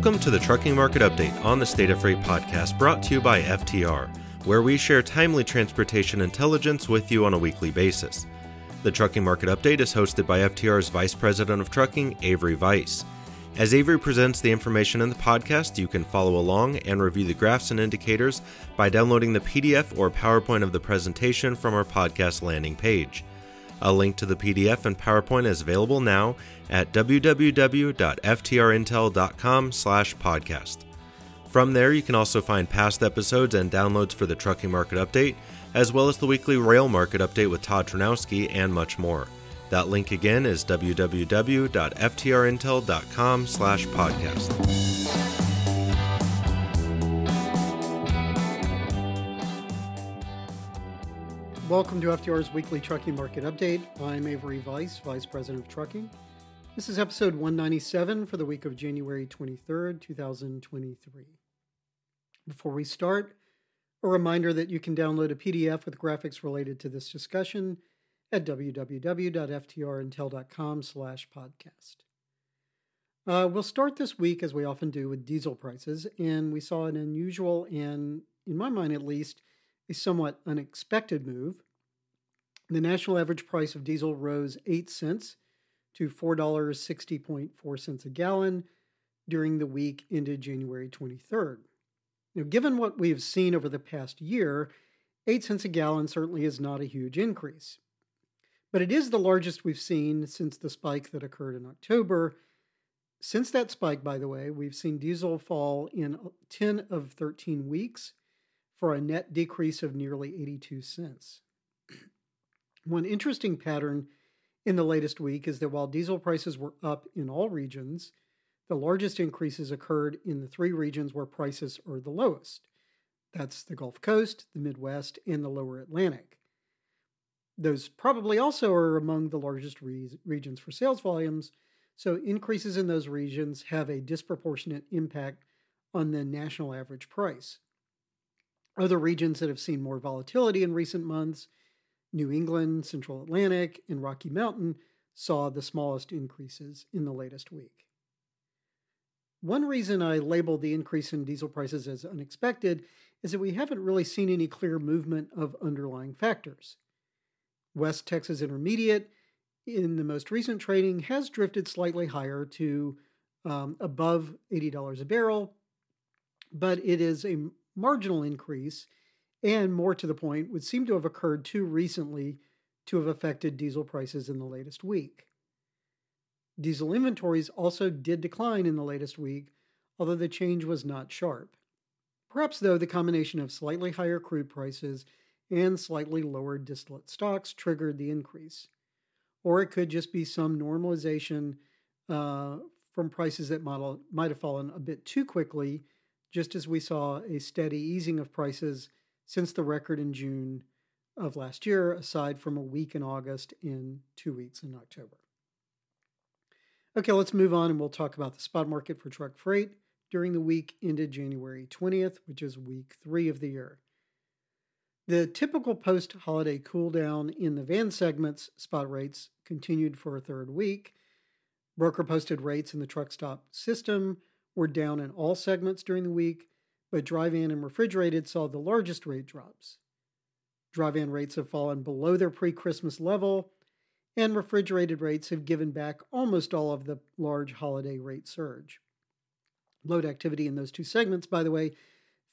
Welcome to the Trucking Market Update on the State of Freight podcast brought to you by FTR, where we share timely transportation intelligence with you on a weekly basis. The Trucking Market Update is hosted by FTR's Vice President of Trucking, Avery Vise. As Avery presents the information in the podcast, you can follow along and review the graphs and indicators by downloading the PDF or PowerPoint of the presentation from our podcast landing page. A link to the PDF and PowerPoint is available now at www.ftrintel.com/podcast. From there, you can also find past episodes and downloads for the Trucking Market Update, as well as the weekly Rail Market Update with Todd Tranausky and much more. That link again is www.ftrintel.com/podcast. Welcome to FTR's weekly trucking market update. I'm Avery Vise, Vice President of Trucking. This is episode 197 for the week of January 23rd, 2023. Before we start, a reminder that you can download a PDF with graphics related to this discussion at www.ftrintel.com slash podcast. Uh, we'll start this week, as we often do, with diesel prices, and we saw an unusual and, in my mind at least, a somewhat unexpected move. The national average price of diesel rose 8 cents to $4.60.4 a gallon during the week ended January 23rd. Now, given what we have seen over the past year, 8 cents a gallon certainly is not a huge increase. But it is the largest we've seen since the spike that occurred in October. Since that spike, by the way, we've seen diesel fall in 10 of 13 weeks for a net decrease of nearly 82 cents. One interesting pattern in the latest week is that while diesel prices were up in all regions, the largest increases occurred in the three regions where prices are the lowest. That's the Gulf Coast, the Midwest, and the lower Atlantic. Those probably also are among the largest re- regions for sales volumes, so increases in those regions have a disproportionate impact on the national average price. Other regions that have seen more volatility in recent months, New England, Central Atlantic, and Rocky Mountain, saw the smallest increases in the latest week. One reason I labeled the increase in diesel prices as unexpected is that we haven't really seen any clear movement of underlying factors. West Texas Intermediate, in the most recent trading, has drifted slightly higher to um, above $80 a barrel, but it is a marginal increase, and more to the point, would seem to have occurred too recently to have affected diesel prices in the latest week. Diesel inventories also did decline in the latest week, although the change was not sharp. Perhaps, though, the combination of slightly higher crude prices and slightly lower distillate stocks triggered the increase. Or it could just be some normalization uh, from prices that might, might have fallen a bit too quickly just as we saw a steady easing of prices since the record in June of last year, aside from a week in August and two weeks in October. Okay, let's move on and we'll talk about the spot market for truck freight during the week ended January 20th, which is week three of the year. The typical post holiday cool down in the van segments spot rates continued for a third week. Broker posted rates in the Truckstop system were down in all segments during the week, but dry van and refrigerated saw the largest rate drops. Dry van rates have fallen below their pre Christmas level, and refrigerated rates have given back almost all of the large holiday rate surge. Load activity in those two segments, by the way,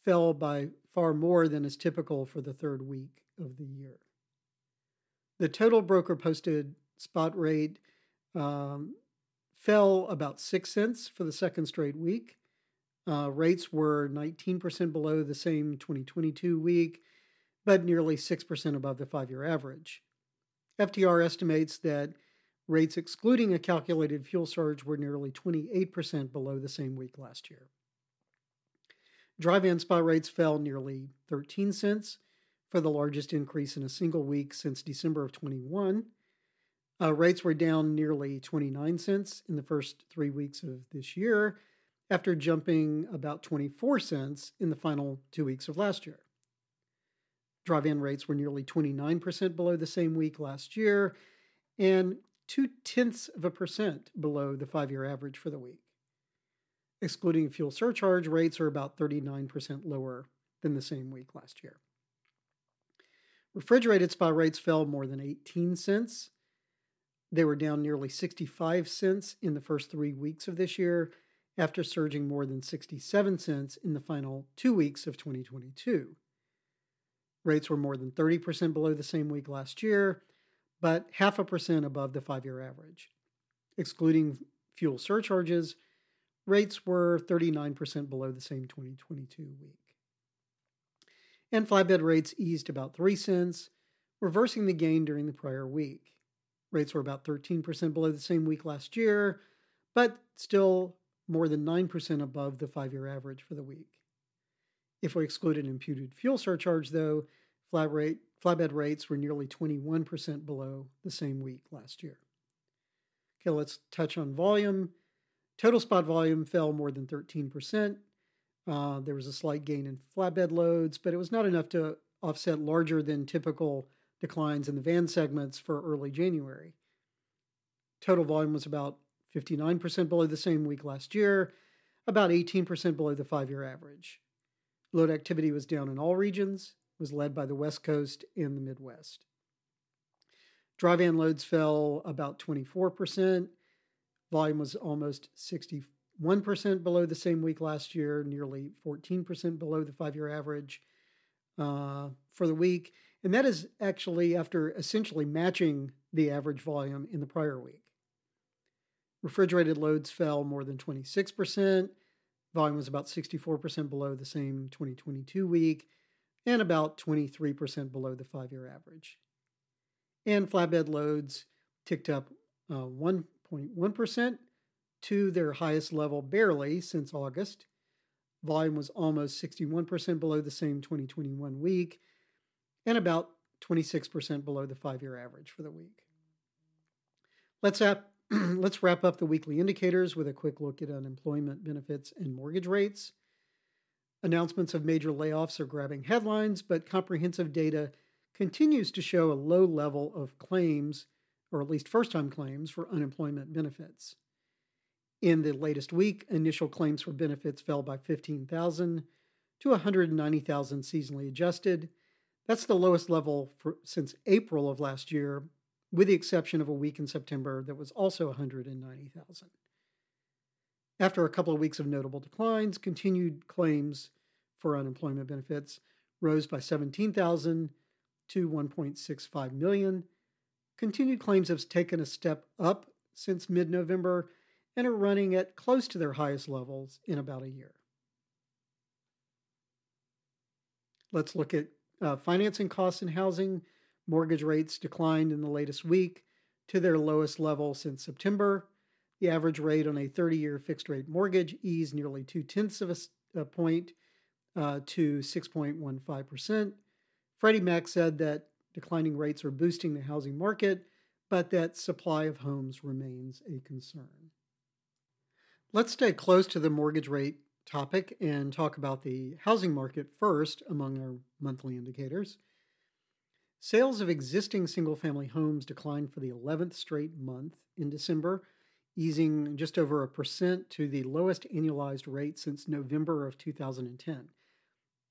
fell by far more than is typical for the third week of the year. The total broker posted spot rate um, fell about 6 cents for the second straight week. Uh, rates were 19% below the same 2022 week, but nearly 6% above the five year average. FTR estimates that rates excluding a calculated fuel surge were nearly 28% below the same week last year. Dry van spot rates fell nearly 13 cents for the largest increase in a single week since December of 21. Uh, rates were down nearly 29 cents in the first three weeks of this year, after jumping about 24 cents in the final two weeks of last year. Dry van rates were nearly 29% below the same week last year, and two tenths of a percent below the five year average for the week. Excluding fuel surcharge, rates are about 39% lower than the same week last year. Refrigerated spot rates fell more than 18 cents. They were down nearly 65 cents in the first three weeks of this year, after surging more than 67 cents in the final two weeks of 2022. Rates were more than 30% below the same week last year, but half a percent above the five year average. Excluding fuel surcharges, rates were 39% below the same 2022 week. And flatbed rates eased about 3 cents, reversing the gain during the prior week. Rates were about 13% below the same week last year, but still more than 9% above the five year average for the week. If we exclude an imputed fuel surcharge, though, flat rate, flatbed rates were nearly 21% below the same week last year. Okay, let's touch on volume. Total spot volume fell more than 13%. Uh, there was a slight gain in flatbed loads, but it was not enough to offset larger than typical declines in the van segments for early January. Total volume was about 59% below the same week last year, about 18% below the five year average. Load activity was down in all regions, was led by the West Coast and the Midwest. Dry van loads fell about 24%. Volume was almost 61% below the same week last year, nearly 14% below the five year average uh, for the week. And that is actually after essentially matching the average volume in the prior week. Refrigerated loads fell more than 26%. Volume was about 64% below the same 2022 week and about 23% below the five year average. And flatbed loads ticked up uh, 1.1% to their highest level barely since August. Volume was almost 61% below the same 2021 week and about 26% below the five year average for the week. Let's, ap- let's wrap up the weekly indicators with a quick look at unemployment benefits and mortgage rates. Announcements of major layoffs are grabbing headlines, but comprehensive data continues to show a low level of claims, or at least first time claims, for unemployment benefits. In the latest week, initial claims for benefits fell by 15,000 to 190,000 seasonally adjusted. That's the lowest level for, since April of last year, with the exception of a week in September that was also 190,000. After a couple of weeks of notable declines, continued claims for unemployment benefits rose by 17,000 to 1.65 million. Continued claims have taken a step up since mid November and are running at close to their highest levels in about a year. Let's look at uh, financing costs in housing. Mortgage rates declined in the latest week to their lowest level since September. The average rate on a 30 year fixed rate mortgage eased nearly two tenths of a, a point uh, to 6.15%. Freddie Mac said that declining rates are boosting the housing market, but that supply of homes remains a concern. Let's stay close to the mortgage rate topic and talk about the housing market first among our monthly indicators. Sales of existing single family homes declined for the 11th straight month in December, easing just over a percent to the lowest annualized rate since November of 2010.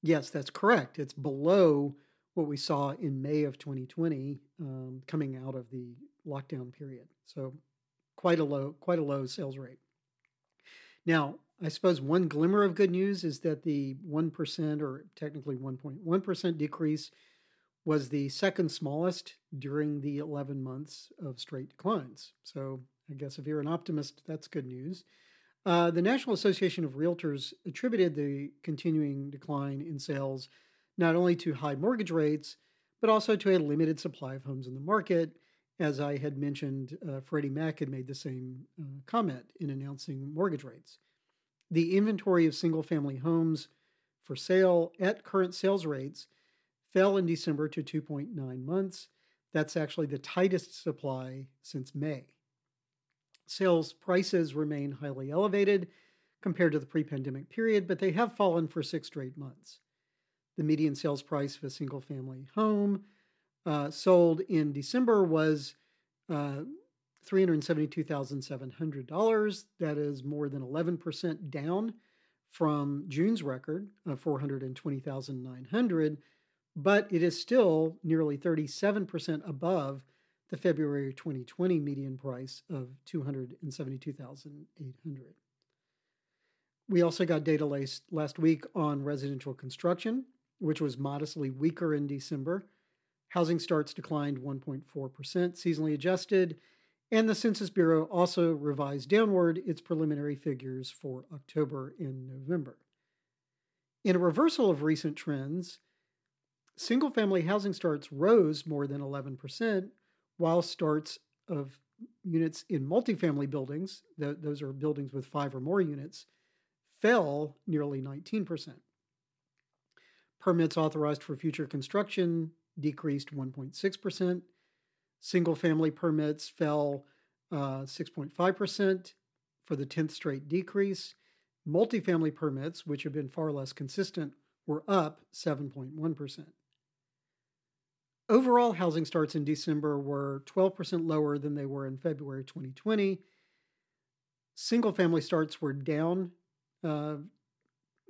Yes, that's correct. It's below what we saw in May of 2020 um, coming out of the lockdown period. So quite a low, quite a low sales rate. Now, I suppose one glimmer of good news is that the 1% or technically 1.1% decrease was the second smallest during the 11 months of straight declines. So I guess if you're an optimist, that's good news. Uh, the National Association of Realtors attributed the continuing decline in sales not only to high mortgage rates, but also to a limited supply of homes in the market as I had mentioned, uh, Freddie Mac had made the same uh, comment in announcing mortgage rates. The inventory of single family homes for sale at current sales rates fell in December to 2.9 months. That's actually the tightest supply since May. Sales prices remain highly elevated compared to the pre pandemic period, but they have fallen for six straight months. The median sales price of a single family home uh, sold in December was uh, $372,700. That is more than 11% down from June's record of 420,900, but it is still nearly 37% above the February 2020 median price of 272,800. We also got data last week on residential construction, which was modestly weaker in December. Housing starts declined 1.4% seasonally adjusted, and the Census Bureau also revised downward its preliminary figures for October and November. In a reversal of recent trends, single family housing starts rose more than 11%, while starts of units in multifamily buildings, those are buildings with five or more units, fell nearly 19%. Permits authorized for future construction decreased 1.6%. Single family permits fell uh, 6.5% for the 10th straight decrease. Multifamily permits, which have been far less consistent, were up 7.1%. Overall, housing starts in December were 12% lower than they were in February 2020. Single family starts were down uh,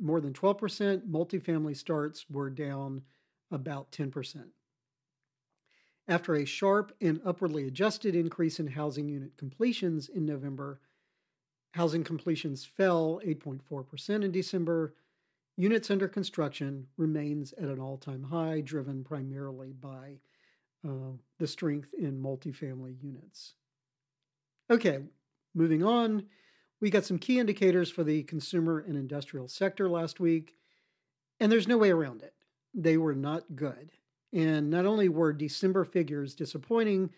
more than 12%. Multifamily starts were down about 10%. After a sharp and upwardly adjusted increase in housing unit completions in November, housing completions fell 8.4% in December. Units under construction remains at an all time high, driven primarily by uh, the strength in multifamily units. Okay, moving on. We got some key indicators for the consumer and industrial sector last week, and there's no way around it. They were not good. And not only were December figures disappointing,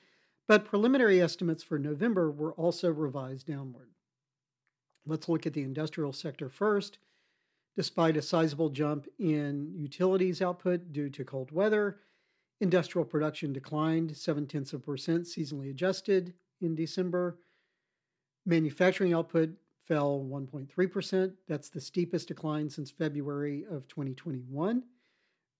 but preliminary estimates for November were also revised downward. Let's look at the industrial sector first. Despite a sizable jump in utilities output due to cold weather, industrial production declined 7 tenths of percent seasonally adjusted in December. Manufacturing output fell 1.3%. That's the steepest decline since February of 2021,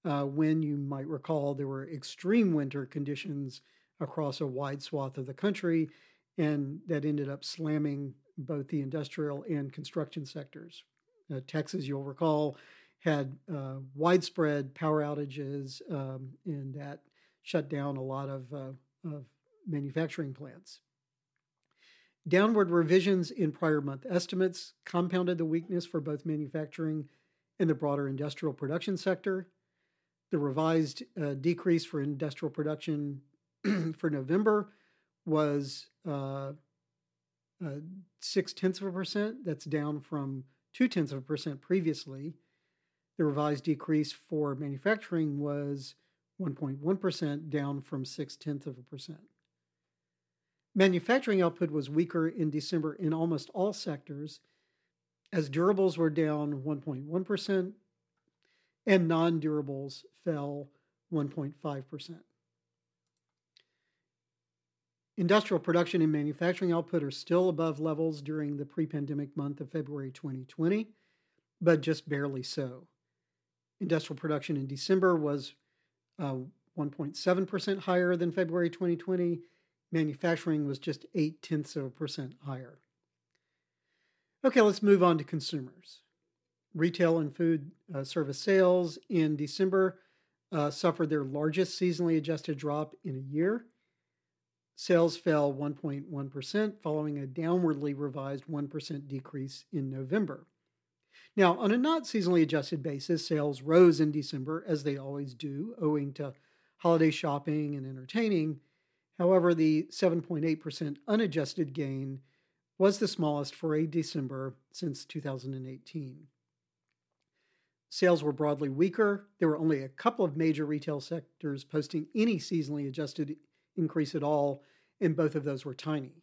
uh, when you might recall there were extreme winter conditions across a wide swath of the country, and that ended up slamming both the industrial and construction sectors. Uh, Texas, you'll recall, had uh, widespread power outages, um, and that shut down a lot of, uh, of manufacturing plants. Downward revisions in prior month estimates compounded the weakness for both manufacturing and the broader industrial production sector. The revised uh, decrease for industrial production for November was uh, uh, six tenths of a percent. That's down from two tenths of a percent previously. The revised decrease for manufacturing was 1.1%, down from six tenths of a percent. Manufacturing output was weaker in December in almost all sectors, as durables were down 1.1% and non durables fell 1.5%. Industrial production and manufacturing output are still above levels during the pre pandemic month of February 2020, but just barely so. Industrial production in December was uh, 1.7% higher than February 2020 manufacturing was just eight tenths of a percent higher. Okay, let's move on to consumers. Retail and food uh, service sales in December uh, suffered their largest seasonally adjusted drop in a year. Sales fell 1.1%, following a downwardly revised 1% decrease in November. Now, on a not seasonally adjusted basis, sales rose in December, as they always do, owing to holiday shopping and entertaining, However, the 7.8% unadjusted gain was the smallest for a December since 2018. Sales were broadly weaker. There were only a couple of major retail sectors posting any seasonally adjusted increase at all, and both of those were tiny.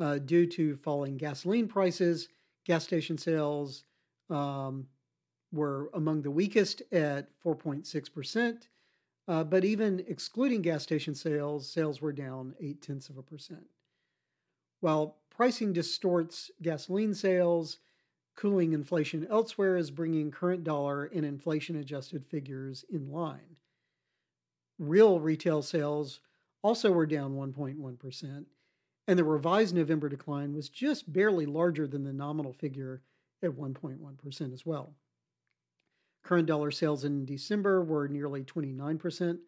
Uh, due to falling gasoline prices, gas station sales um, were among the weakest at 4.6%, uh, but even excluding gas station sales, sales were down eight tenths of a percent. While pricing distorts gasoline sales, cooling inflation elsewhere is bringing current dollar and inflation adjusted figures in line. Real retail sales also were down 1.1%, and the revised November decline was just barely larger than the nominal figure at 1.1% as well. Current dollar sales in December were nearly 29%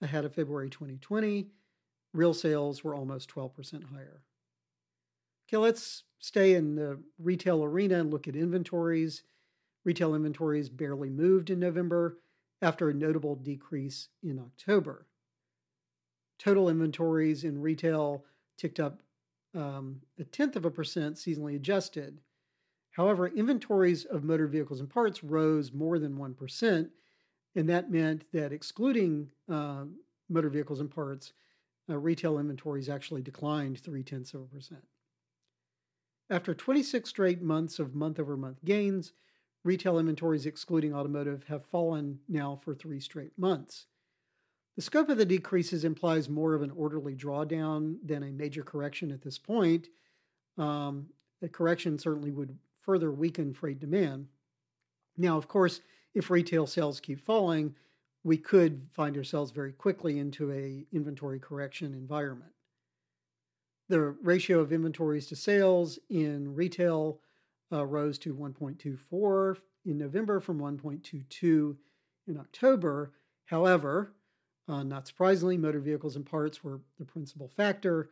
ahead of February 2020. Real sales were almost 12% higher. Okay, let's stay in the retail arena and look at inventories. Retail inventories barely moved in November after a notable decrease in October. Total inventories in retail ticked up um, a tenth of a percent seasonally adjusted. However, inventories of motor vehicles and parts rose more than 1%, and that meant that excluding uh, motor vehicles and parts, uh, retail inventories actually declined three tenths of a percent. After 26 straight months of month over month gains, retail inventories excluding automotive have fallen now for three straight months. The scope of the decreases implies more of an orderly drawdown than a major correction at this point. Um, a correction certainly would further weaken freight demand. Now, of course, if retail sales keep falling, we could find ourselves very quickly into a inventory correction environment. The ratio of inventories to sales in retail uh, rose to 1.24 in November from 1.22 in October. However, uh, not surprisingly, motor vehicles and parts were the principal factor.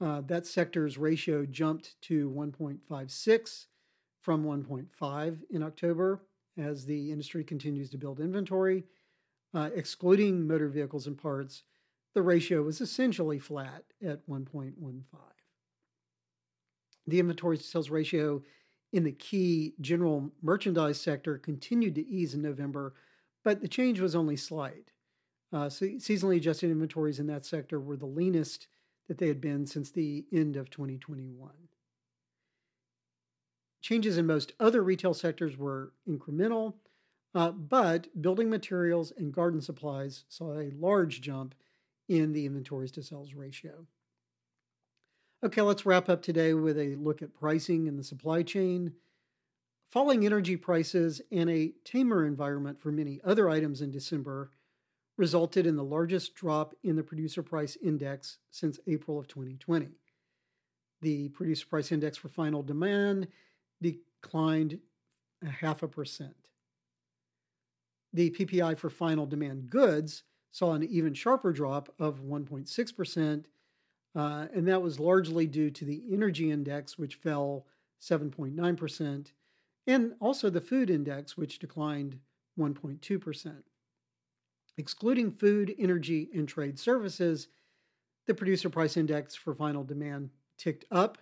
Uh, that sector's ratio jumped to 1.56 from 1.5 in October as the industry continues to build inventory. Uh, excluding motor vehicles and parts, the ratio was essentially flat at 1.15. The inventory sales ratio in the key general merchandise sector continued to ease in November, but the change was only slight. Uh, seasonally adjusted inventories in that sector were the leanest that they had been since the end of 2021. Changes in most other retail sectors were incremental, uh, but building materials and garden supplies saw a large jump in the inventories to sales ratio. Okay, let's wrap up today with a look at pricing in the supply chain. Falling energy prices and a tamer environment for many other items in December resulted in the largest drop in the producer price index since April of 2020. The producer price index for final demand declined a half a percent. The PPI for final demand goods saw an even sharper drop of 1.6%, uh, and that was largely due to the energy index, which fell 7.9%, and also the food index, which declined 1.2%. Excluding food, energy, and trade services, the producer price index for final demand ticked up,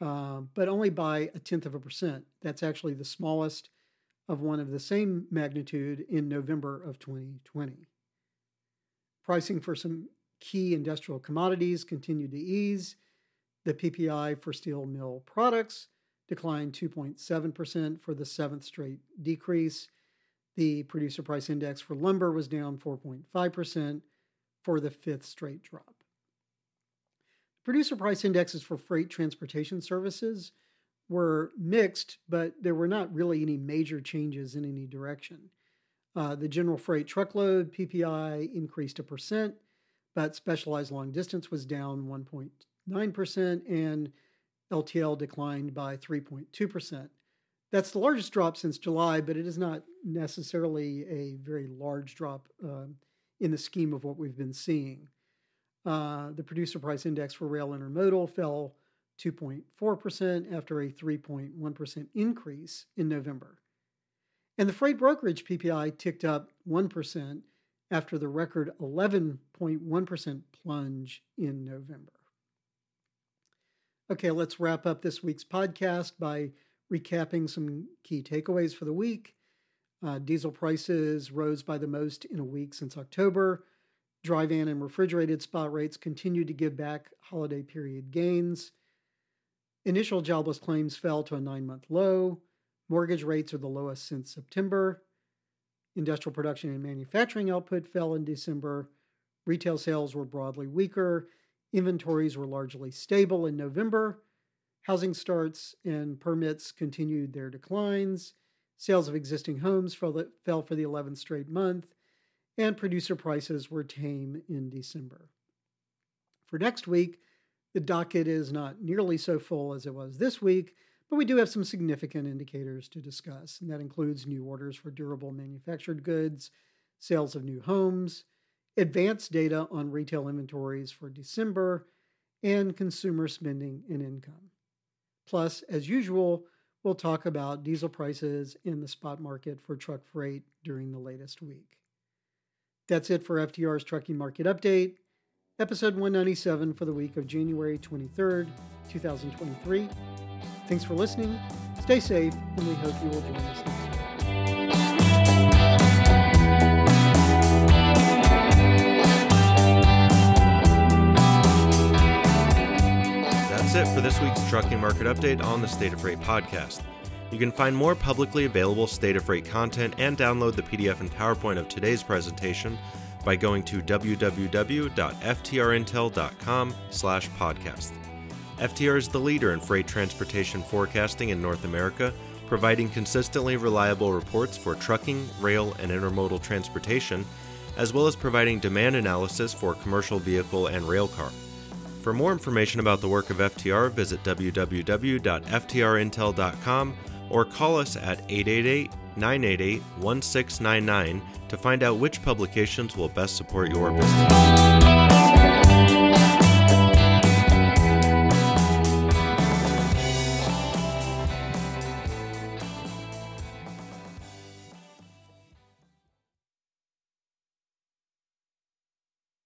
uh, but only by a tenth of a percent. That's actually the smallest of one of the same magnitude in November of 2020. Pricing for some key industrial commodities continued to ease. The PPI for steel mill products declined 2.7% for the seventh straight decrease, the producer price index for lumber was down 4.5% for the fifth straight drop. Producer price indexes for freight transportation services were mixed, but there were not really any major changes in any direction. Uh, the general freight truckload PPI increased a percent, but specialized long distance was down 1.9%, and LTL declined by 3.2%. That's the largest drop since July, but it is not necessarily a very large drop uh, in the scheme of what we've been seeing. Uh, the producer price index for rail intermodal fell 2.4% after a 3.1% increase in November. And the freight brokerage PPI ticked up 1% after the record 11.1% plunge in November. Okay, let's wrap up this week's podcast by recapping some key takeaways for the week. Uh, diesel prices rose by the most in a week since October. Dry van and refrigerated spot rates continued to give back holiday period gains. Initial jobless claims fell to a nine month low. Mortgage rates are the lowest since September. Industrial production and manufacturing output fell in December. Retail sales were broadly weaker. Inventories were largely stable in November. Housing starts and permits continued their declines. Sales of existing homes fell, for the 11th straight month, and producer prices were tame in December. For next week, The docket is not nearly so full as it was this week, but we do have some significant indicators to discuss, and that includes new orders for durable manufactured goods, sales of new homes, advanced data on retail inventories for December, and consumer spending and income. Plus, as usual, we'll talk about diesel prices in the spot market for truck freight during the latest week. That's it for FTR's Trucking Market Update, episode 197 for the week of January 23rd, 2023. Thanks for listening, stay safe, and we hope you will join us next week. That's it for this week's Trucking Market Update on the State of Freight podcast. You can find more publicly available State of Freight content and download the PDF and PowerPoint of today's presentation by going to www.ftrintel.com/podcast. FTR is the leader in freight transportation forecasting in North America, providing consistently reliable reports for trucking, rail, and intermodal transportation, as well as providing demand analysis for commercial vehicle and rail car. For more information about the work of FTR, visit www.ftrintel.com or call us at 888 988 1699 to find out which publications will best support your business.